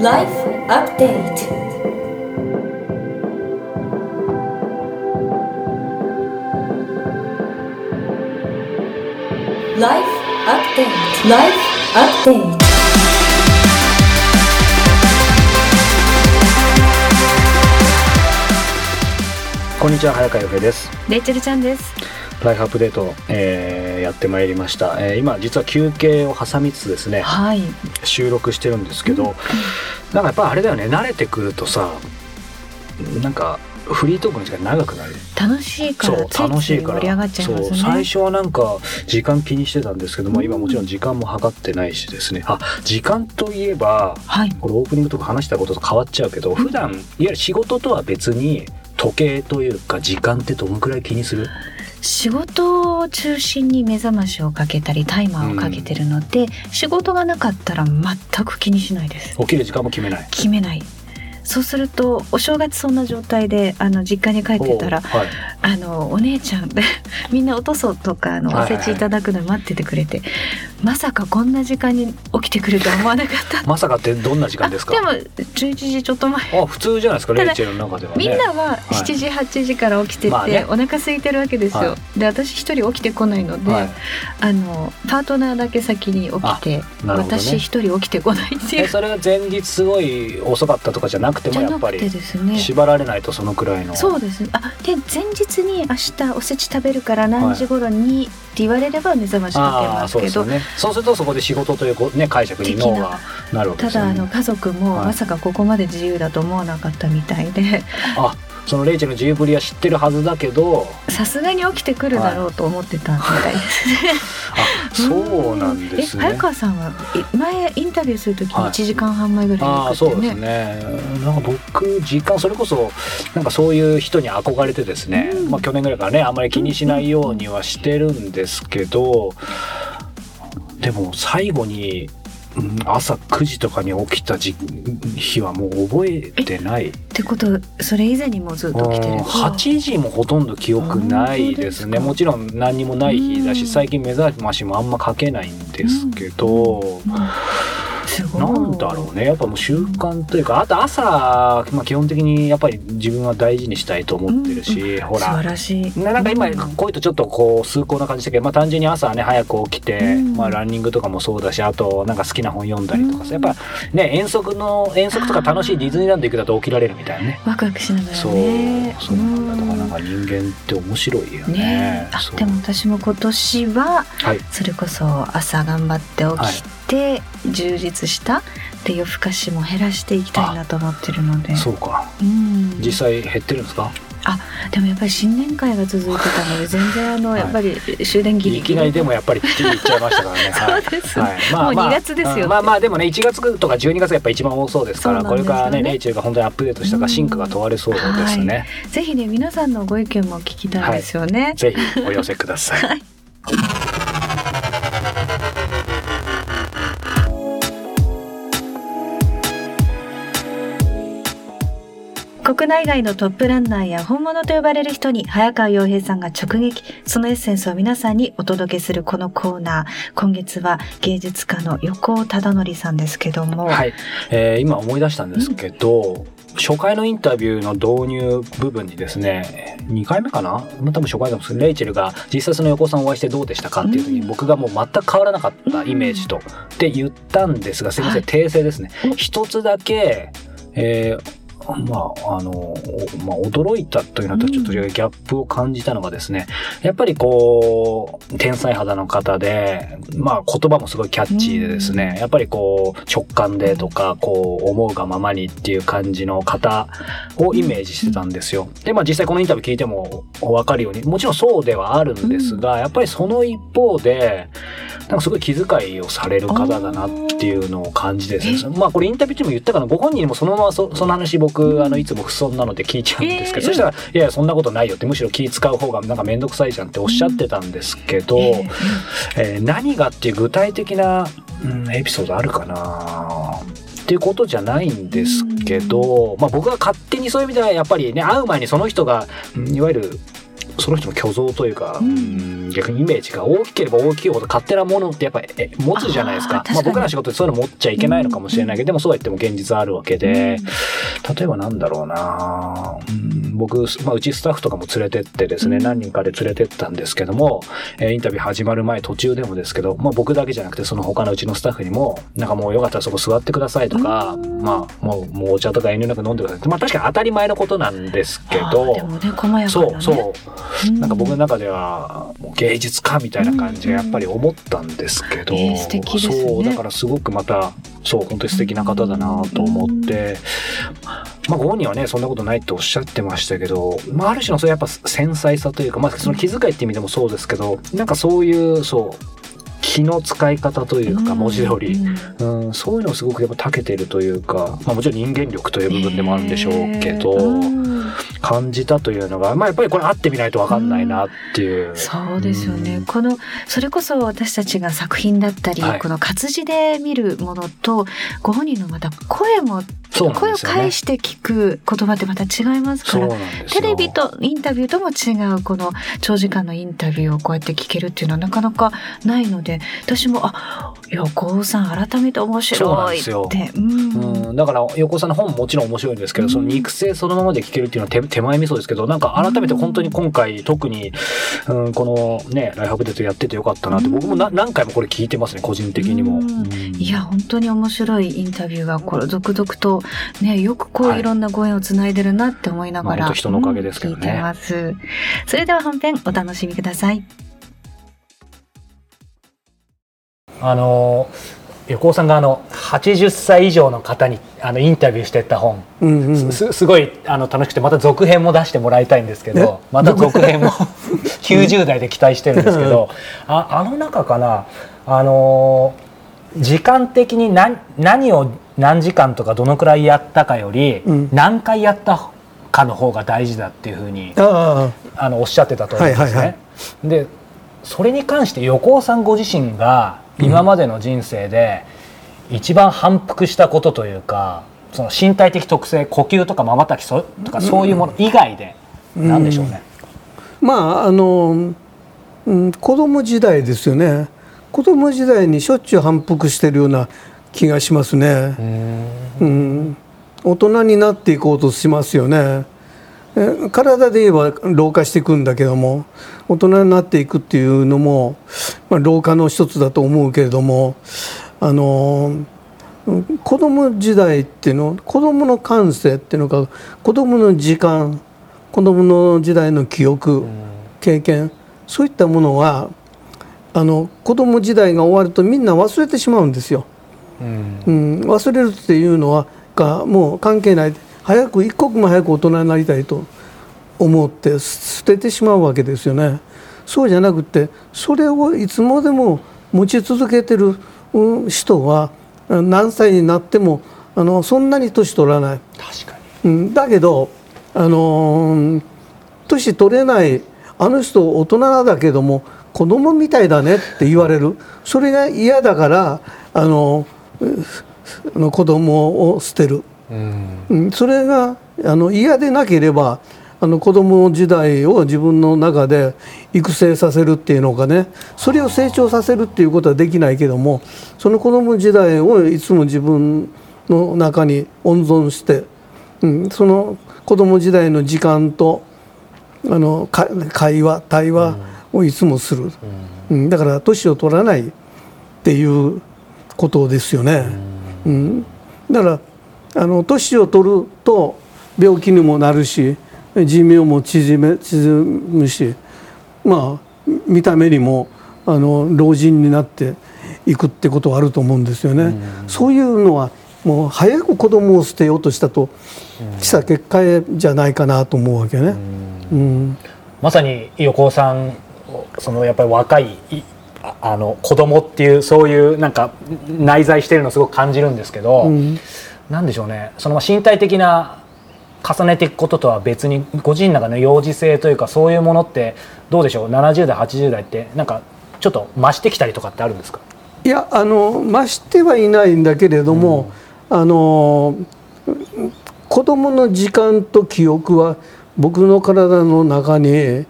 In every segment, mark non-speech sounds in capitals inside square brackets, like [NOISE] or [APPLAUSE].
Life Update. ライフアップデート Life Update. こんにちは早川洋平ですレイチェルちゃんです。ライフアップデート、えーやってまいりました、えー今実は休憩を挟みつつですねはい。収録してるんですけど、なんかやっぱあれだよね。慣れてくるとさなんかフリートークの時間長くなる。楽しいからそう楽しいから。盛り上がっちゃいますそうね。最初はなんか時間気にしてたんですけども、うん今もちろん時間も計ってないしですね。あ時間といえばはい。これオープニングとか話したことと変わっちゃうけど普段いわゆる仕事とは別に時計というか時間ってどのくらい気にする？仕事を中心に目覚ましをかけたりタイマーをかけてるので、仕事がなかったら全く気にしないです。起きる時間も決めない決めない。そうするとお正月そんな状態であの実家に帰ってたらおはい、あのお姉ちゃんで [LAUGHS] みんなおとそとかあのおはいはいせちいただくの待っててくれて、まさかこんな時間に起きてくるとは思わなかった。まさかってどんな時間ですか？あでも11時ちょっと前。あ普通じゃないですかレイチェルの中ではね。みんなは7時8時から起きてて、まあね。お腹空いてるわけですよ、はで私一人起きてこないので、はい。あのパートナーだけ先に起きて、ね。私一人起きてこないっていう。えそれは前日すごい遅かったとかじゃなくてもやっぱりね縛られないとそのくらいの。そうですね。あで前日に明日おせち食べるから何時頃に言われれば目覚ましかけますけど、そうね。そうするとそこで仕事というね解釈に脳がなるわけたですよね。だあの家族もはいまさかここまで自由だと思わなかったみたいで。あそのレイチェルの自由ぶりは知ってるはずだけどさすがに起きてくるだろうと思ってたみたいですね。あそうなんですね。え早川さんはい前インタビューするときにはい。1時間半前ぐらいにあ行くってあそうですね。ねなんか僕時間それこそなんかそういう人に憧れてですね、うん。まあ去年ぐらいからねあんまり気にしないようにはしてるんですけど、でも最後にうん朝9時とかに起きた時日はもう覚えてない。ってことそれ以前にもずっと来てるうん8時もほとんど記憶ないですね。もちろん何にもない日だうん。し最近目覚ましもあんまかけないんですけど、すごい。なんだろうね。やっぱもう習慣というかあと朝、まあ、基本的にやっぱり自分は大事にしたいと思ってるし、ほ素晴ららしい。ななんか今うん。こういうとちょっとこう崇高な感じだけど、まあ、単純に朝はね早く起きて、うん。まあ、ランニングとかもそうだしあとなんか好きな本読んだりとかさ、うん。やっぱね遠足の遠足とか楽しいディズニーランド行くだと起きられるみたいなね。ワクワクしながらそうね。そうなんだだからなんうか人間って面白いよね。ね。でも私も今年ははい。それこそ朝頑張って起きて充実したって夜更かしも減らしていきたいなと思ってるので。そうか。うん。実際減ってるんですか？でもやっぱり新年会が続いてたので全然あの、はい。やっぱり終電ギリギリ。いきなりでもやっぱりって言っちゃいましたからね。[LAUGHS] はい。そうですはい、まもう2月ですよ。まあまあでもね1月とか12月がやっぱ一番多そうですからね。これからねレイチェルが本当にアップデートしたかうん。進化が問われそうですね、ぜひね皆さんのご意見も聞きたいですよね。ぜひお寄せください [LAUGHS] 国内外のトップランナーや本物と呼ばれる人に早川洋平さんが直撃、そのエッセンスを皆さんにお届けするこのコーナー。今月は芸術家の横尾忠則さんですけども、はい、えー今思い出したんですけど、初回のインタビューの導入部分にですね2回目かな？まあ多分初回ですけどレイチェルが実際その横尾さんお会いしてどうでしたかっていう時にうん。僕がもう全く変わらなかったイメージと、って言ったんですがすいません、はい。訂正ですね。お。一つだけ、えーまあ、あの、おまあ、驚いたというのとちょっとギャップを感じたのがですね、やっぱりこう、天才肌の方で、まあ言葉もすごいキャッチーでですね、やっぱりこう、直感でとか、こう、思うがままにっていう感じの方をイメージしてたんですよ。で、まあ実際このインタビュー聞いてもわかるように、もちろんそうではあるんですが、やっぱりその一方で、なんかすごい気遣いをされる方だなっていうのを感じてですね、まあこれインタビュー中も言ったかな、ご本人にもそのままそその話僕、あの、いつも不遜なので聞いちゃうんですけど、えー。そしたら、いやいや、そんなことないよって、むしろ気使う方がなんかめんどくさいじゃんっておっしゃってたんですけど、ええー何がっていう具体的な、うん、エピソードあるかなっていうことじゃないんですけど、まあ僕が勝手にそういう意味ではやっぱりね、会う前にその人が、うんいわゆる、そその人の虚像というか、うん。うん逆にイメージが大きければ大きいほど勝手なものってやっぱりえ持つじゃないですか。まあ、僕らの仕事でそういうの持っちゃいけないのかもしれないけど、でもそうは言っても現実あるわけで、例えばなんだろうな、うん、僕、まあ、うちスタッフとかも連れてってですね、うん。何人かで連れてったんですけども、えーインタビュー始まる前途中でもですけど、まあ、僕だけじゃなくてその他のうちのスタッフにもなんかもうよかったらそこ座ってくださいとか、うん。まあもうもうお茶とか遠慮なく飲んでください。ってまあ確かに当たり前のことなんですけあどーでもね細やかなね。そうそう。なんか僕の中ではもう芸術家みたいな感じでやっぱり思ったんですけど、えー素敵ですね。そうだからすごくまたそう本当に素敵な方だなと思って、まあご本人はねそんなことないっておっしゃってましたけど、まあ、ある種のそういうやっぱ繊細さというか、まあ、その気遣いって意味でもそうですけどなんかそういうそう気の使い方というか文字通り、うん。うん、そういうのをすごくやっぱ長けてるというか、まあ、もちろん人間力という部分でもあるんでしょうけど、えーうん感じたというのが、まあ、やっぱりこれ会ってみないと分かんないなっていう。そうですよね、うん。このそれこそ私たちが作品だったり、はいこの活字で見るものとご本人のまた声も、そうなん声を返して聞く言葉ってまた違いますからテレビとインタビューとも違うこの長時間のインタビューをこうやって聞けるっていうのはなかなかないので私もあ横尾さん改めて面白いって。うんうん、だから横尾さんの本ももちろん面白いんですけど、うん。その肉声そのままで聞けるっていうのは手手前味噌ですけどなんか改めて本当に今回特に、うん、このね「ライフアップデート」やっててよかったなって、うん。僕もな何回もこれ聞いてますね個人的にも。いや本当に面白いインタビューがこれ続々とねよくこはいういろんなご縁をつないでるなって思いながら、まあ本当人のおかげですけどね。うん聞いてます。それでは本編お楽しみください。あの横尾さんがあの80歳以上の方にあのインタビューしてった本。うんうんすすごいあの楽しくてまた続編も出してもらいたいんですけどえ？また続編も90 [LAUGHS] 代で期待してるんですけどああの中かなあのー時間的に何何を何時間とかどのくらいやったかより、うん。何回やったかの方が大事だっていうふうにああ。のおっしゃってたと思うんですね。はいはいはでそれに関して横尾さんご自身が今までの人生で一番反復したことというか、その身体的特性呼吸とかまばたきそとかそういうもの以外で何でしょうね。あまああの、うん、子供時代ですよね。子供時代にしょっちゅう反復してるような気がしますね、うん、大人になっていこうとしますよね。え体で言えば老化していくんだけども大人になっていくっていうのも、まあ、老化の一つだと思うけれどもあのうん子供時代っていうの子供の感性っていうのが子供の時間子供の時代の記憶経験そういったものはあの子供時代が終わるとみんな忘れてしまうんですよ。うん、忘れるっていうのはがもう関係ない早く一刻も早く大人になりたいと思って捨ててしまうわけですよね。そうじゃなくてそれをいつまでも持ち続けてるうん人は何歳になってもあのそんなに年取らない。確かに。うん、だけどあのー年取れないあの人大人だけども子供みたいだねって言われる。それが嫌だからあのうあの子供を捨てる、うん、それがあの嫌でなければあの子供時代を自分の中で育成させるっていうのかね。それを成長させるっていうことはできないけどもその子供時代をいつも自分の中に温存して、うん、その子供時代の時間とあのか会話対話をいつもする、うん、だから年を取らないっていうことですよね。うん、だからあの年を取ると病気にもなるし寿命も縮め縮むしまあ見た目にもあの老人になっていくってことはあると思うんですよね。そういうのはもう早く子供を捨てようとしたとした結果じゃないかなと思うわけね。うん。まさに横尾さんそのやっぱり若いいああの子供っていうそういうなんか内在してるのをすごく感じるんですけど、うん。なんでしょうね。そのまあ身体的な重ねていくこととは別にご自身の中の幼児性というかそういうものってどうでしょう？70代80代ってなんかちょっと増してきたりとかってあるんですか？いやあの増してはいないんだけれども、あの子供の時間と記憶は僕の体の中に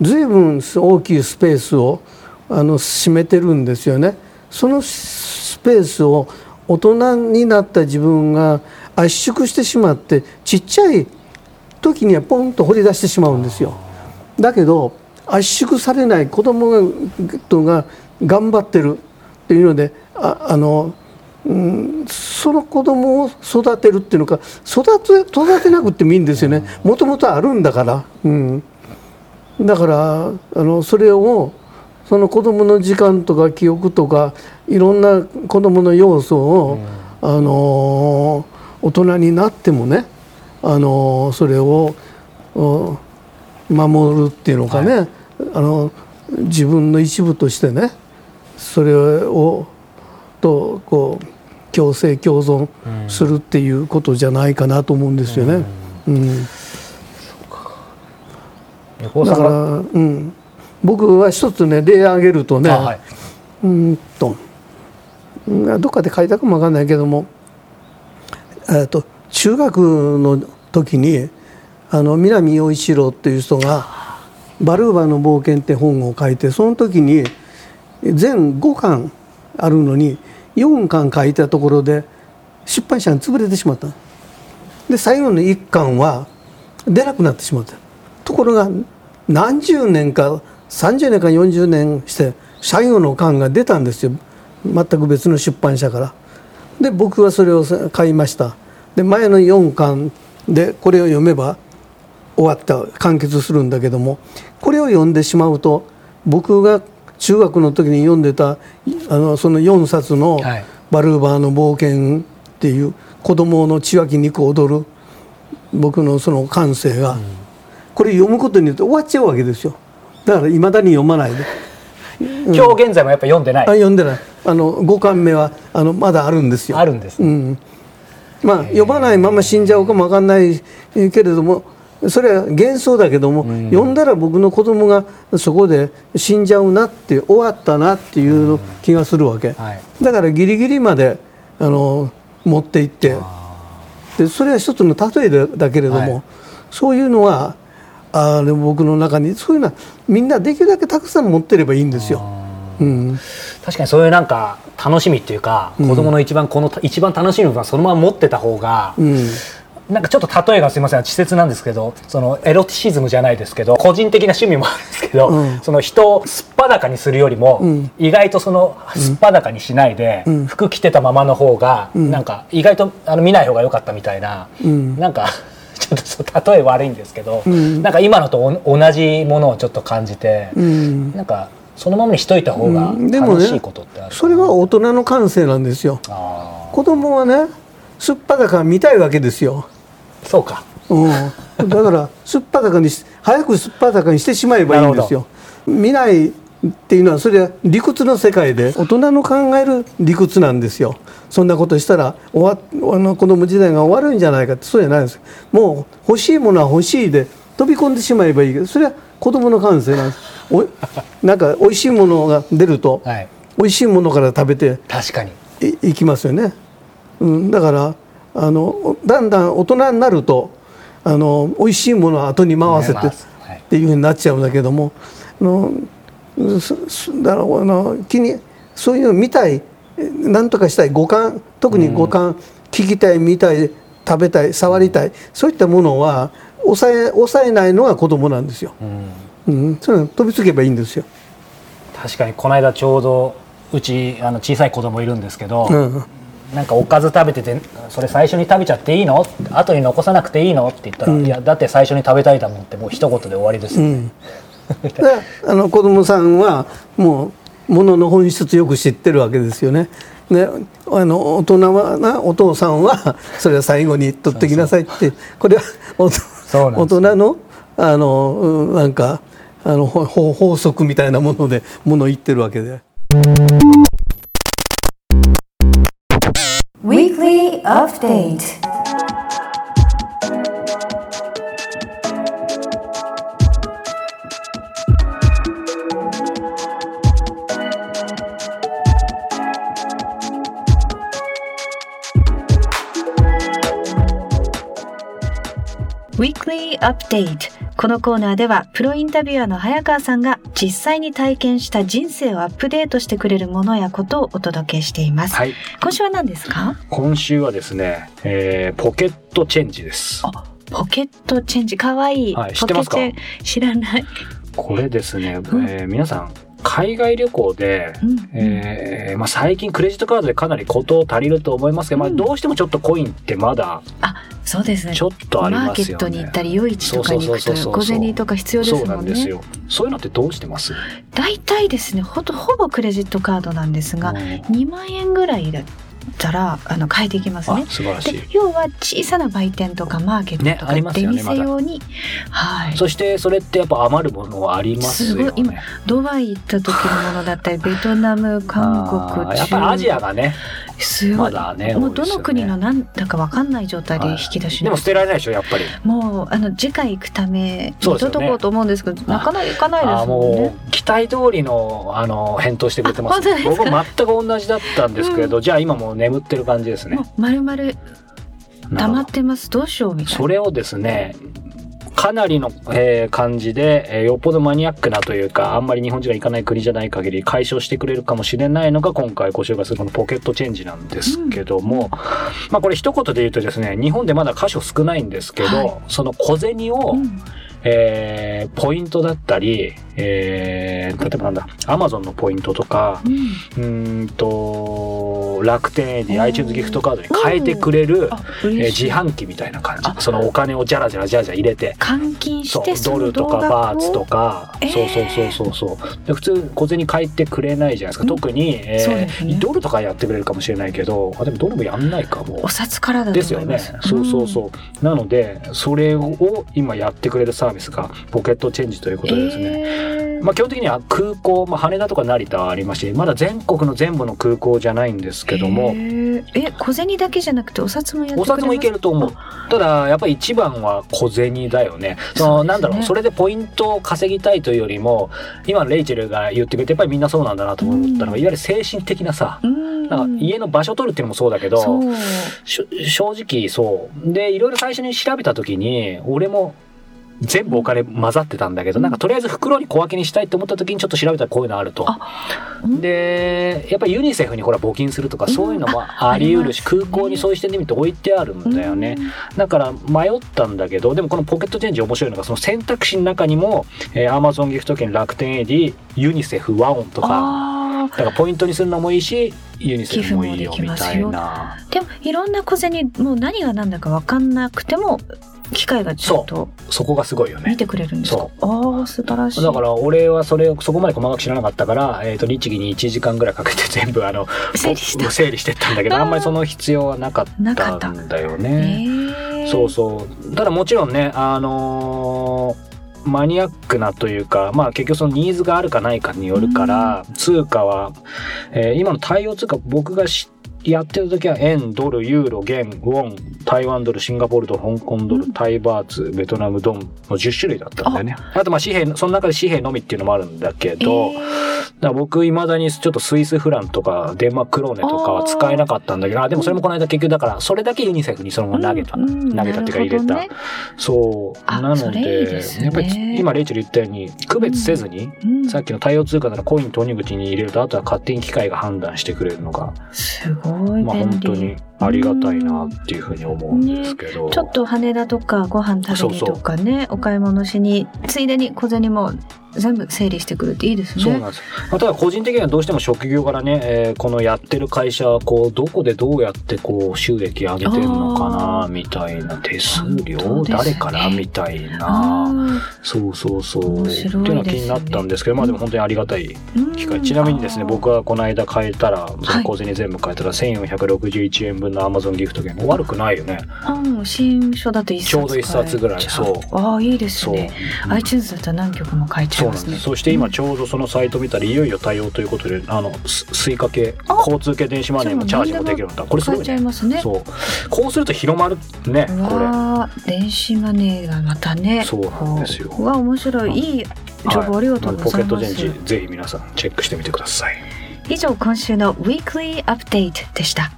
随分大きいスペースをあの占めてるんですよね。そのスペースを大人になった自分が圧縮してしまってちっちゃい時にはポンと掘り出してしまうんですよ。だけど圧縮されない子供がが頑張ってるっていうのでああの、うん、その子供を育てるっていうのか育て育てなくてもいいんですよね。もともとあるんだから、うん、だからあのそれをその子供の時間とか記憶とかいろんな子供の要素を、あの大人になってもね、あのそれを守るっていうのかね、はい、あの自分の一部としてねそれをとこう共生共存するっていうことじゃないかなと思うんですよね。うん、うん。だから、うん、僕は一つね例挙げるとね、はい、うんとどっかで書いたかもわかんないけども、えと中学の時にあの南陽一郎っていう人が「バルーバの冒険」って本を書いてその時に全5巻あるのに4巻書いたところで出版社が潰れてしまった。で最後の1巻は出なくなってしまった。ところが何十年か30年か40年して最後の巻が出たんですよ。全く別の出版社から。で僕はそれを買いました。で前の4巻でこれを読めば終わった完結するんだけどもこれを読んでしまうと僕が中学の時に読んでたあのその4冊の「バルーバーの冒険」っていう子供の血湧き肉踊る僕のその感性が、これ読むことによって終わっちゃうわけですよ。だからいまだに読まないで、うん、今日現在もやっぱ読んでない。あ読んでないあの5巻目はあのまだあるんですよ。あるんです、ね、うん。まあ読まないまま死んじゃうかもわかんないけれどもそれは幻想だけども、うん、読んだら僕の子供がそこで死んじゃうなって終わったなっていう気がするわけ、うんはい、だからギリギリまであの持っていって。でそれは一つの例えだけれども、はい、そういうのはあ僕の中にそういうのはみんなできるだけたくさん持ってればいいんですよ。うん、確かにそういうなんか楽しみっていうか、子供の一番この一番楽しみはそのまま持ってた方が、うん。なんかちょっと例えがすみません。稚拙なんですけどそのエロティシズムじゃないですけど個人的な趣味もあるんですけど、うん、その人をすっぱだかにするよりも、うん、意外とそのすっぱだかにしないで、うん、服着てたままの方が、うん、なんか意外とあの見ない方が良かったみたいな、うん、なんか [LAUGHS] ちょっと例え悪いんですけど、うん、なんか今のと同じものをちょっと感じて、うん、なんかそのままにしといた方が楽しいことってある、ね、それは大人の感性なんですよ。子供はねすっぱだか見たいわけですよ。そうか、うん、だからすっぱだかに早くすっぱだかにしてしまえばいいんですよ。見ないっていうのはそれは理屈の世界で大人の考える理屈なんですよ。そんなことしたら終わあの子供時代が終わるんじゃないかってそうじゃないです。もう欲しいものは欲しいで飛び込んでしまえばいいけどそれは子供の感性なんですおなんか美味しいものが出ると、はい、美味しいものから食べて確かに。いいきますよね、うん、だからあのだんだん大人になるとあの美味しいものを後に回せてっていうふうになっちゃうんだけども、あのだろうあの気にそういうの見たい何とかしたい五感特に五感、うん、聞きたい見たい食べたい触りたいそういったものは抑え抑えないのが子供なんですよ。うん、うん、そ飛びつけばいいんですよ。確かにこの間ちょうどうちあの小さい子供いるんですけど、うん、なんかおかず食べててそれ最初に食べちゃっていいの？後に残さなくていいの？って言ったら、うん、いやだって最初に食べたいだもんってもう一言で終わりですよね。うんあの子供さんはもうものの本質よく知ってるわけですよね。であの大人はなお父さんはそれは最後に取ってきなさいってこれは大人のあのなんかあの法則みたいなものでもの言ってるわけで。Weekly Update Weekly Update このコーナーではプロインタビュアーの早川さんが実際に体験した人生をアップデートしてくれるものやことをお届けしています。はい。今週は何ですか？今週はですね、えー、ポケットチェンジです。あポケットチェンジ、かわいい。はい知ってますか？知らない。これですね、んえー皆さん、海外旅行で、うんえーまあ、最近クレジットカードでかなり事足りると思いますけど、まあ、うんどうしてもちょっとコインってまだそうですね。ちょっとありマーケますよね。ットに行ったり、夜市とかに行くと小銭とか必要ですもんね。そうなんですよ。そういうのってどうしてます？大体ですねほとほぼクレジットカードなんですが、うん2万円ぐらいだったらあの変えていきますあね。素晴らしいで。要は小さな売店とかマーケットとか出ますよね店用に、はいそしてそれってやっぱ余るものはありますよね。すごい今ドバイ行った時のものだったりベトナム韓あ国ーやっぱりアジアがね、すごい、まだね、もうどの国の何だか分かんない状態で引き出しないでも捨てられないでしょ、やっぱり。もうあの次回行くためにそうですよね。取っとこうと思うんですけどなかなか行かないですもんね。期待通りのあの返答してくれてます。あ本当ですか。僕も全く同じだったんですけれど、じゃあ今もう眠ってる感じですね。もう丸々溜まってます。どうしようみたいな。それをですねかなりの、えー感じで、えーよっぽどマニアックなというかあんまり日本人が行かない国じゃない限り解消してくれるかもしれないのが今回ご紹介するこのポケットチェンジなんですけども、まあこれ一言で言うとですね日本でまだ箇所少ないんですけど、はい。その小銭を、うん。えーポイントだったり、えー例えばなんだ、アマゾンのポイントとか、うん。うーんと、楽天ー iTunes ギフトカードに変えてくれる、あえー自販機みたいな感じ。そのお金をジャラジャラジャラジャラ入れて、換金して、そドルとかバーツと画か、えーそうそうそうそうそう。で普通小銭返ってくれないじゃないですか。うん特に、えーねドルとかやってくれるかもしれないけど、あでもドルもやんないかもお。札からだとですよね。そうそうそうう。なので、それを今やってくれるサービスがポケットチェンジということでですね。えーまあ、基本的には空港、まあ、羽田とか成田はありますし、まだ全国の全部の空港じゃないんですけども、え小銭だけじゃなくてお札もやってお札もいけると思う。ただ、やっぱり一番は小銭だよね。その、ね。なんだろう、それでポイントを稼ぎたいというよりも、今レイチェルが言ってくれて、やっぱりみんなそうなんだなと思ったのが、うん。いわゆる精神的なさ、うん。なんか家の場所取るっていうのもそうだけど、正直そう。で、いろいろ最初に調べたときに、俺も全部お金混ざってたんだけど、なんかとりあえず袋に小分けにしたいって思った時にちょっと調べたらこういうのあると。うん。で、やっぱりユニセフにほら募金するとかそういうのもあり得るし、空港にそういう視点で見ると置いてあるんだよね。だから迷ったんだけど、でもこのポケットチェンジ面白いのが、その選択肢の中にも、えー、Amazon ギフト券、楽天 AD、ユニセフ、ワオンとか、あだからポイントにするのもいいし、ユニセフもいいよみたいな。ーでもいろんな小銭もう何が何だか分かんなくても機械がちゃんとそこがすごいよね。見。てくれるんですか？ああ素晴らしい。だから俺はそれをそこまで細かく知らなかったから、えっ、と、律儀に1時間ぐらいかけて [LAUGHS] 全部あの、整理した。整理してったんだけど、あんまりその必要はなかなかったんだよえね。ー。そうそう。ただもちろんね、あのーマニアックなというか、まあ結局そのニーズがあるかないかによるから、通貨は、えー今の対応通貨、僕がしやってる時は円、ドル、ユーロ、元、ウォン、台湾ドル、シンガポールドル、香港ドル、うんタイバーツ、ベトナムドンの10種類だったんだよね。あとまあ紙幣、その中で紙幣のみっていうのもあるんだけど、だから僕未だにちょっとスイスフランとかデンマーククローネとかは使えなかったんだけど、あでもそれもこの間結局だから、それだけユニセフにそのまま投げた。うんうん投げたっていうか入れた。ねそう。なのでやっぱり今レイチェル言ったように、区別せずに、うんさっきの対応通貨ならコイン投入口に入れると、あとは勝手に機械が判断してくれるのが、すごいまあ便利、本当に。ありがたいなっていうふうに思うんですけど。ちょっと羽田とかご飯食べにとかねお買い物しについでに小銭も全部整理してくるっていいですね。そうなんです。まあ、ただ個人的にはどうしても職業柄ね、えーこのやってる会社はこうどこでどうやってこう収益上げてるのかなみたいな手数料、ね。誰からみたいな。あそうそうそう。面っていうのは気になったんですけど、まあでも本当にありがたいー機会。ちなみにですね、うん。僕はこの間変えたら、小銭全部変えたら1461円分の Amazon ギフト券。悪くないよね。うん新書だと一冊ちょうど一冊ぐらいそうああいいですそう。ね iTunes だったら何曲も書いちゃそいうますね。そして今ちょうどそのサイト見たらいよいよ対応ということで、あの、ススイカ系、あ交通系電子マネーもチャージもできるようになった。これす書いちゃいごいね。ますねそう。こうすると広まるね、うこれ。電子マネーがまたねそうなんですよわ面白いいい情報ありがとうございます、ポケットチェンジ、ぜひ皆さんチェックしてみてください。以上今週の Weekly Update でした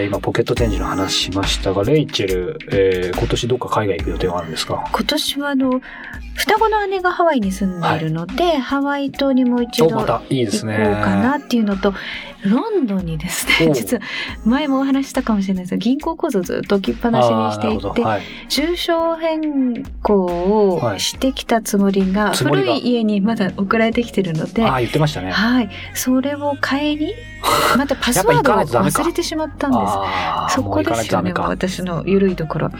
えー今ポケット展示の話しましたが、レイチェル、えー今年どっか海外行く予定はあるんですか？今年はあの、双子の姉がハワイに住んでいるので、ハワイ島にもう一度お、またいいで行こう。かなっていうのと、ロンドンにですおね、実は前もお話ししたかもしれないですが、銀行口座ずっと置きっぱなしにしていて、はい。住所変更をしてきたつもりが、つもりが古い家にまだ送られてきてるので、ああ、言ってましたね。はい。それを変えに、[LAUGHS] またパスワードを忘れてしまったんです。そこですよね。私の緩いところ。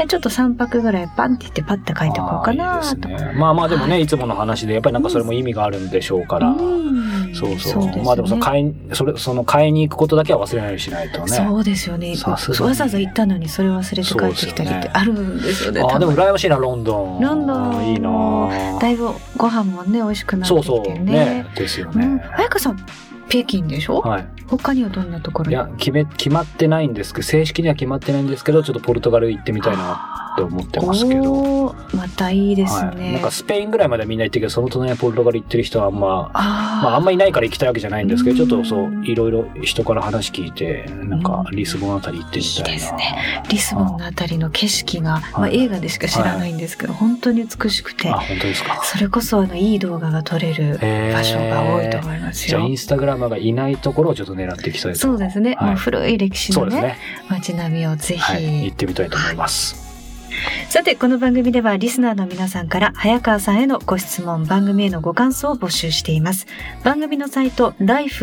で、ちょっと3泊ぐらいパンって言ってパッて書いておこうかなと。ね。まあまあでもね、はいつもの話で、やっぱりなんかそれも意味があるんでしょうから。うんそうそう。ですねまあでもその買い、それ、その買いに行くことだけは忘れないようにしないとね。そうですよね。わざわざ行ったのにそれ忘れて帰ってきたりってあるんですよね。ああ、でも羨ましいな、ロンドン。ロンドンいいなだいぶご飯もね、美味しくなってそうそう。きてね。ね。ですようん。ね。彩香さん、北京でしょ？はい。他にはどんなところに？いや、決め、決まってないんですけど、正式には決まってないんですけど、ちょっとポルトガル行ってみたいなって思ってますけど。またいいですはい。ね。なんかスペインぐらいまではみんな行ってるけど、その隣にポルトガル行ってる人はあんま、あーまああんまいないから行きたいわけじゃないんですけど、ちょっとそうう、んいろいろ人から話聞いて、なんかリスボンあたり行ってみたいな。いいですねリスボンのあたりの景色が、まあ、はい映画でしか知らないんですけど、本当に美しくてあ、、本当ですか。それこそあのいい動画が撮れる場所が多いと思いますよじゃあイ。ンスタグラマーがいないところをちょっと狙っていきたいそうですね、はい古い歴史のねね。街並みをぜひ、はい。行ってみたいと思います。さてこの番組ではリスナーの皆さんから早川さんへのご質問番組へのご感想を募集しています番組のサイト life-upd.com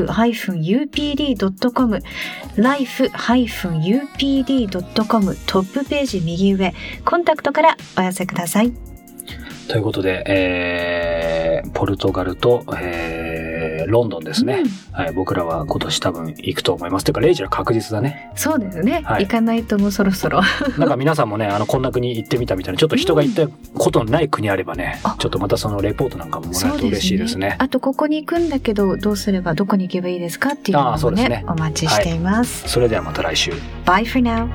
life-upd.com トップページ右上コンタクトからお寄せくださいということで、えー、ポルトガルと、えー、ロンドンですね。はい。僕らは今年多分行くと思います。というか、レイジは確実だね。そうですね、はい行かないともうそろそろ [LAUGHS] なんか皆さんもね、あの、こんな国行ってみたみたいな、ちょっと人が行ったことのない国あればね、あちょっとまたそのレポートなんかももらえると嬉しいですね。あとここに行くんだけどどうすればどこに行けばいいですかっていうのもねねお待ちしています、それではまた来週。Bye for now